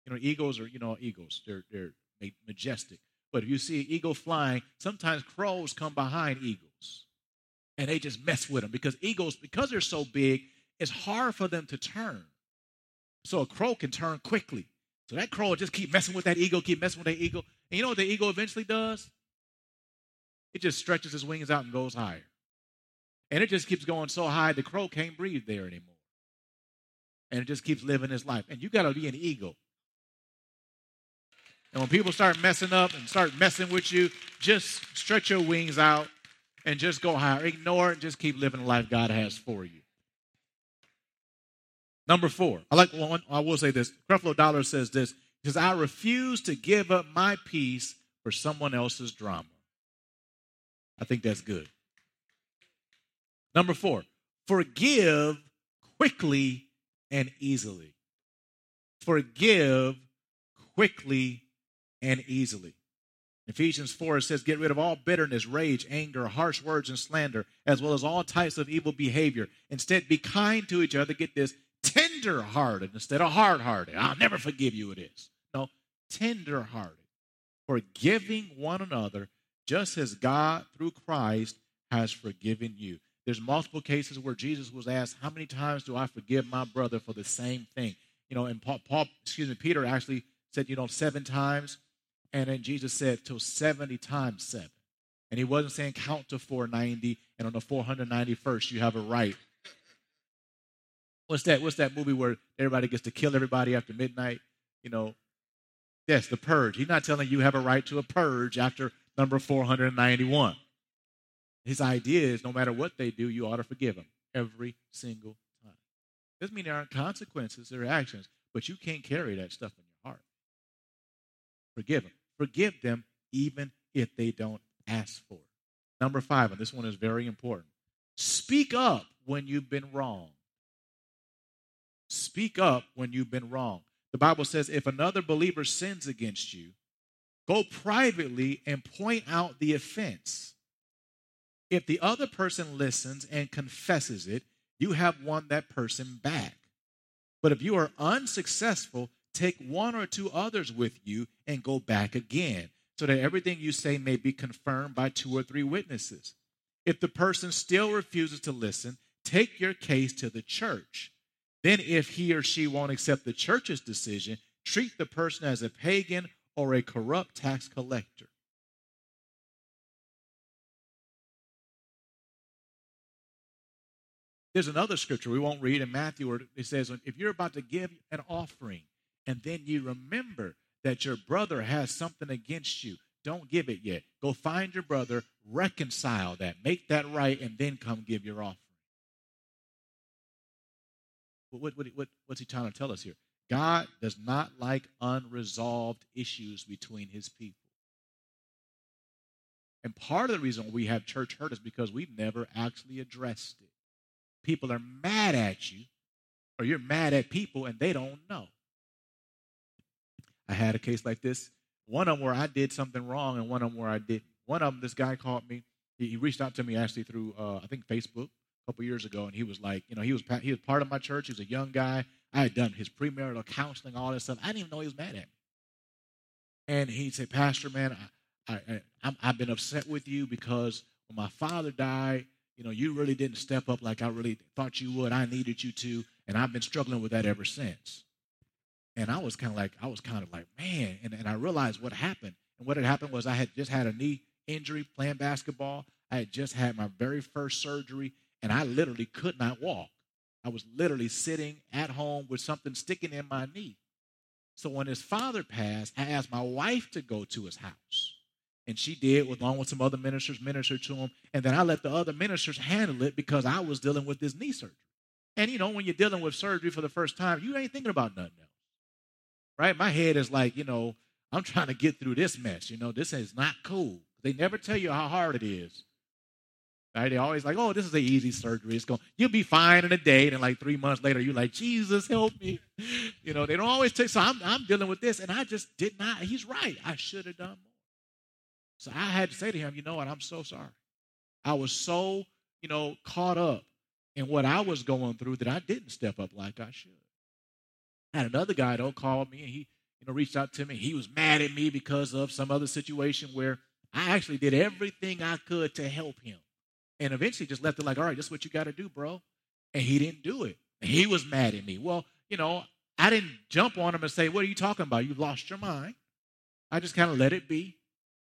You know, eagles are, you know, eagles. They're, they're majestic. But if you see an eagle flying, sometimes crows come behind eagles and they just mess with them because eagles, because they're so big, it's hard for them to turn. So a crow can turn quickly. So that crow will just keep messing with that eagle, keep messing with that eagle. And you know what the eagle eventually does? It just stretches its wings out and goes higher. And it just keeps going so high the crow can't breathe there anymore. And it just keeps living its life. And you got to be an eagle. And when people start messing up and start messing with you, just stretch your wings out and just go higher. Ignore it and just keep living the life God has for you. Number four, I like one, I will say this. Creflo Dollar says this because I refuse to give up my peace for someone else's drama. I think that's good. Number four, forgive quickly and easily. Forgive quickly and easily. Ephesians 4 says, Get rid of all bitterness, rage, anger, harsh words, and slander, as well as all types of evil behavior. Instead, be kind to each other. Get this tender hearted instead of hard hearted. I'll never forgive you, it is. No, tender hearted. Forgiving one another, just as God, through Christ, has forgiven you. There's multiple cases where Jesus was asked, How many times do I forgive my brother for the same thing? You know, and Paul, Paul excuse me, Peter actually said, you know, seven times. And then Jesus said, till 70 times seven. And he wasn't saying count to 490, and on the 491st, you have a right. What's that? What's that movie where everybody gets to kill everybody after midnight? You know, yes, the purge. He's not telling you have a right to a purge after number 491. His idea is no matter what they do, you ought to forgive them every single time. Doesn't mean there aren't consequences, there are actions, but you can't carry that stuff in your heart. Forgive them. Forgive them even if they don't ask for it. Number five, and this one is very important speak up when you've been wrong. Speak up when you've been wrong. The Bible says if another believer sins against you, go privately and point out the offense. If the other person listens and confesses it, you have won that person back. But if you are unsuccessful, take one or two others with you and go back again, so that everything you say may be confirmed by two or three witnesses. If the person still refuses to listen, take your case to the church. Then, if he or she won't accept the church's decision, treat the person as a pagan or a corrupt tax collector. There's another scripture we won't read in Matthew where it says, if you're about to give an offering and then you remember that your brother has something against you, don't give it yet. Go find your brother, reconcile that, make that right, and then come give your offering. What, what, what, what's he trying to tell us here? God does not like unresolved issues between his people. And part of the reason we have church hurt is because we've never actually addressed it. People are mad at you, or you're mad at people and they don't know. I had a case like this. One of them where I did something wrong, and one of them where I didn't. One of them, this guy called me. He, he reached out to me actually through, uh, I think, Facebook couple years ago, and he was like, you know, he was he was part of my church. He was a young guy. I had done his premarital counseling, all this stuff. I didn't even know he was mad at me. And he said, Pastor, man, I, I, I, I've been upset with you because when my father died, you know, you really didn't step up like I really thought you would. I needed you to, and I've been struggling with that ever since. And I was kind of like, I was kind of like, man. And, and I realized what happened. And what had happened was I had just had a knee injury playing basketball. I had just had my very first surgery, and I literally could not walk. I was literally sitting at home with something sticking in my knee. So when his father passed, I asked my wife to go to his house. And she did, along with some other ministers, minister to him. And then I let the other ministers handle it because I was dealing with this knee surgery. And you know, when you're dealing with surgery for the first time, you ain't thinking about nothing else. Right? My head is like, you know, I'm trying to get through this mess. You know, this is not cool. They never tell you how hard it is. Right? They always like, oh, this is an easy surgery. It's going, you'll be fine in a day. And like three months later, you're like, Jesus, help me. You know, they don't always take. So I'm, I'm dealing with this, and I just did not. He's right. I should have done more. So I had to say to him, you know what? I'm so sorry. I was so, you know, caught up in what I was going through that I didn't step up like I should. I had another guy though called me and he, you know, reached out to me. He was mad at me because of some other situation where I actually did everything I could to help him. And eventually just left it like, all right, this is what you got to do, bro. And he didn't do it. He was mad at me. Well, you know, I didn't jump on him and say, what are you talking about? You've lost your mind. I just kind of let it be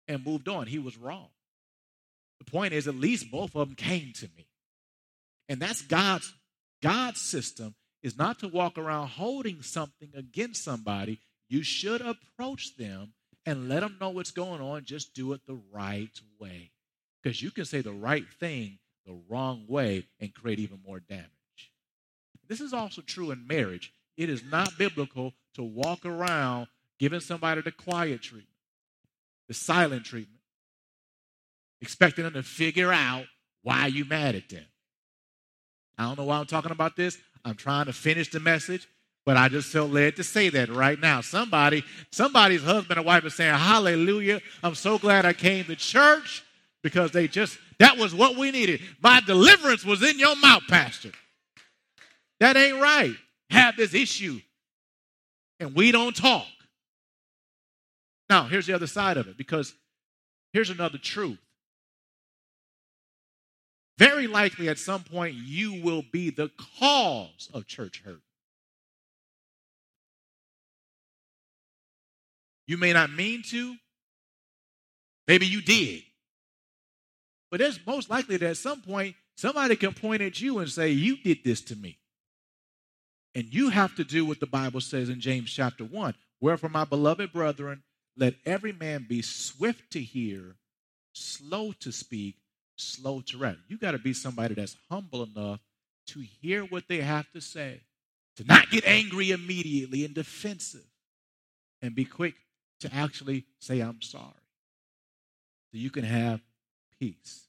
and moved on. He was wrong. The point is, at least both of them came to me. And that's God's God's system is not to walk around holding something against somebody. You should approach them and let them know what's going on. Just do it the right way. Because you can say the right thing the wrong way and create even more damage. This is also true in marriage. It is not biblical to walk around giving somebody the quiet treatment the silent treatment, expecting them to figure out why you mad at them. I don't know why I'm talking about this. I'm trying to finish the message, but I just felt led to say that right now. Somebody, somebody's husband or wife is saying, Hallelujah. I'm so glad I came to church because they just, that was what we needed. My deliverance was in your mouth, Pastor. That ain't right. Have this issue. And we don't talk. Now, here's the other side of it because here's another truth. Very likely at some point you will be the cause of church hurt. You may not mean to, maybe you did. But it's most likely that at some point somebody can point at you and say, You did this to me. And you have to do what the Bible says in James chapter 1. Wherefore, my beloved brethren, let every man be swift to hear, slow to speak, slow to wrath. You got to be somebody that's humble enough to hear what they have to say, to not get angry immediately and defensive, and be quick to actually say, I'm sorry. So you can have peace.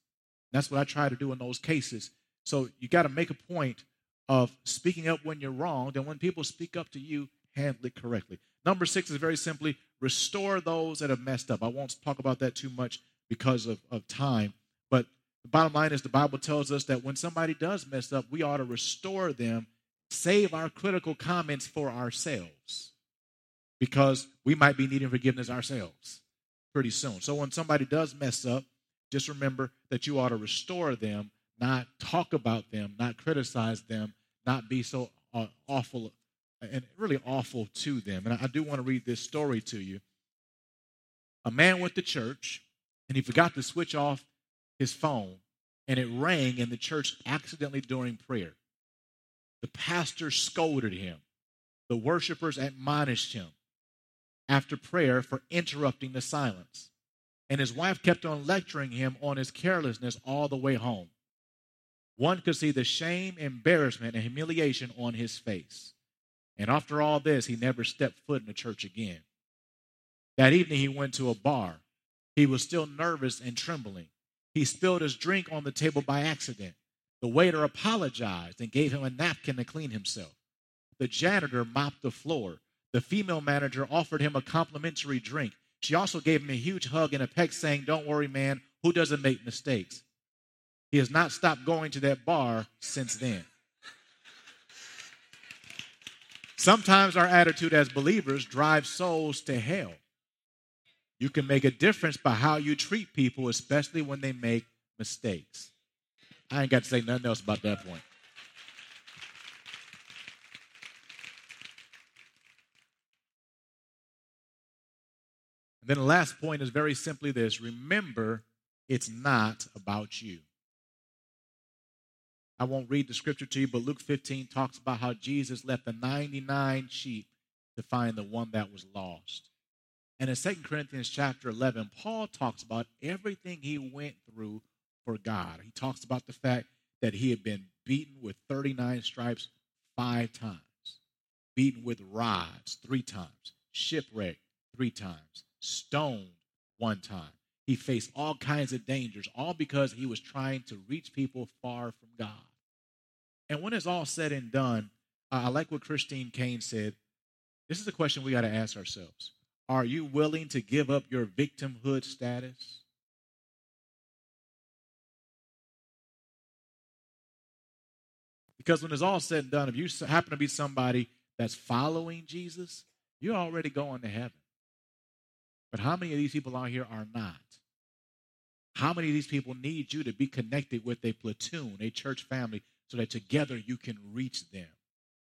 That's what I try to do in those cases. So you got to make a point of speaking up when you're wrong. and when people speak up to you, handle it correctly. Number six is very simply restore those that have messed up. I won't talk about that too much because of, of time. But the bottom line is the Bible tells us that when somebody does mess up, we ought to restore them, save our critical comments for ourselves because we might be needing forgiveness ourselves pretty soon. So when somebody does mess up, just remember that you ought to restore them, not talk about them, not criticize them, not be so uh, awful and really awful to them. And I do want to read this story to you. A man went to church and he forgot to switch off his phone, and it rang in the church accidentally during prayer. The pastor scolded him. The worshipers admonished him after prayer for interrupting the silence. And his wife kept on lecturing him on his carelessness all the way home. One could see the shame, embarrassment, and humiliation on his face. And after all this, he never stepped foot in the church again. That evening, he went to a bar. He was still nervous and trembling. He spilled his drink on the table by accident. The waiter apologized and gave him a napkin to clean himself. The janitor mopped the floor. The female manager offered him a complimentary drink. She also gave him a huge hug and a peck, saying, Don't worry, man, who doesn't make mistakes? He has not stopped going to that bar since then. Sometimes our attitude as believers drives souls to hell. You can make a difference by how you treat people, especially when they make mistakes. I ain't got to say nothing else about that point. Then the last point is very simply this remember, it's not about you. I won't read the scripture to you, but Luke 15 talks about how Jesus left the 99 sheep to find the one that was lost. And in 2 Corinthians chapter 11, Paul talks about everything he went through for God. He talks about the fact that he had been beaten with 39 stripes five times, beaten with rods three times, shipwrecked three times, stoned one time. He faced all kinds of dangers, all because he was trying to reach people far from God. And when it's all said and done, I like what Christine Kane said. This is a question we got to ask ourselves. Are you willing to give up your victimhood status? Because when it's all said and done, if you happen to be somebody that's following Jesus, you're already going to heaven. But how many of these people out here are not? How many of these people need you to be connected with a platoon, a church family, so that together you can reach them?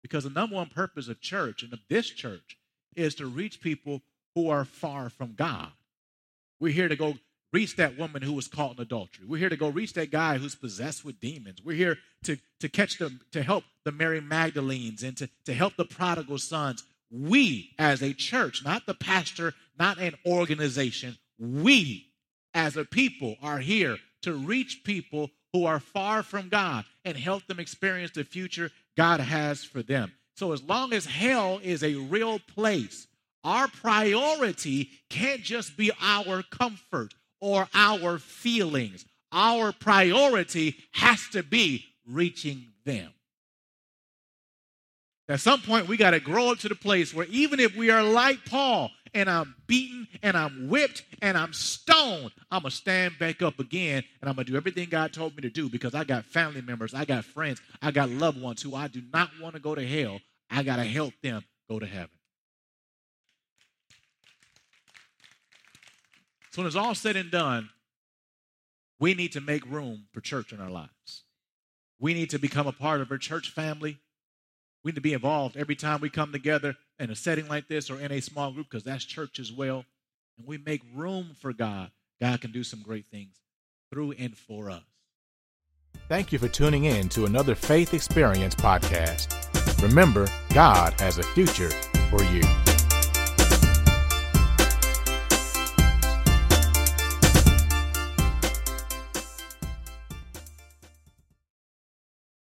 Because the number one purpose of church and of this church is to reach people who are far from God. We're here to go reach that woman who was caught in adultery. We're here to go reach that guy who's possessed with demons. We're here to, to catch them, to help the Mary Magdalenes and to, to help the prodigal sons. We, as a church, not the pastor, not an organization, we, as a people, are here to reach people who are far from God and help them experience the future God has for them. So, as long as hell is a real place, our priority can't just be our comfort or our feelings. Our priority has to be reaching them. At some point, we got to grow up to the place where even if we are like Paul and I'm beaten and I'm whipped and I'm stoned, I'm going to stand back up again and I'm going to do everything God told me to do because I got family members, I got friends, I got loved ones who I do not want to go to hell. I got to help them go to heaven. So when it's all said and done, we need to make room for church in our lives. We need to become a part of our church family we need to be involved every time we come together in a setting like this or in a small group because that's church as well. And we make room for God. God can do some great things through and for us. Thank you for tuning in to another Faith Experience podcast. Remember, God has a future for you.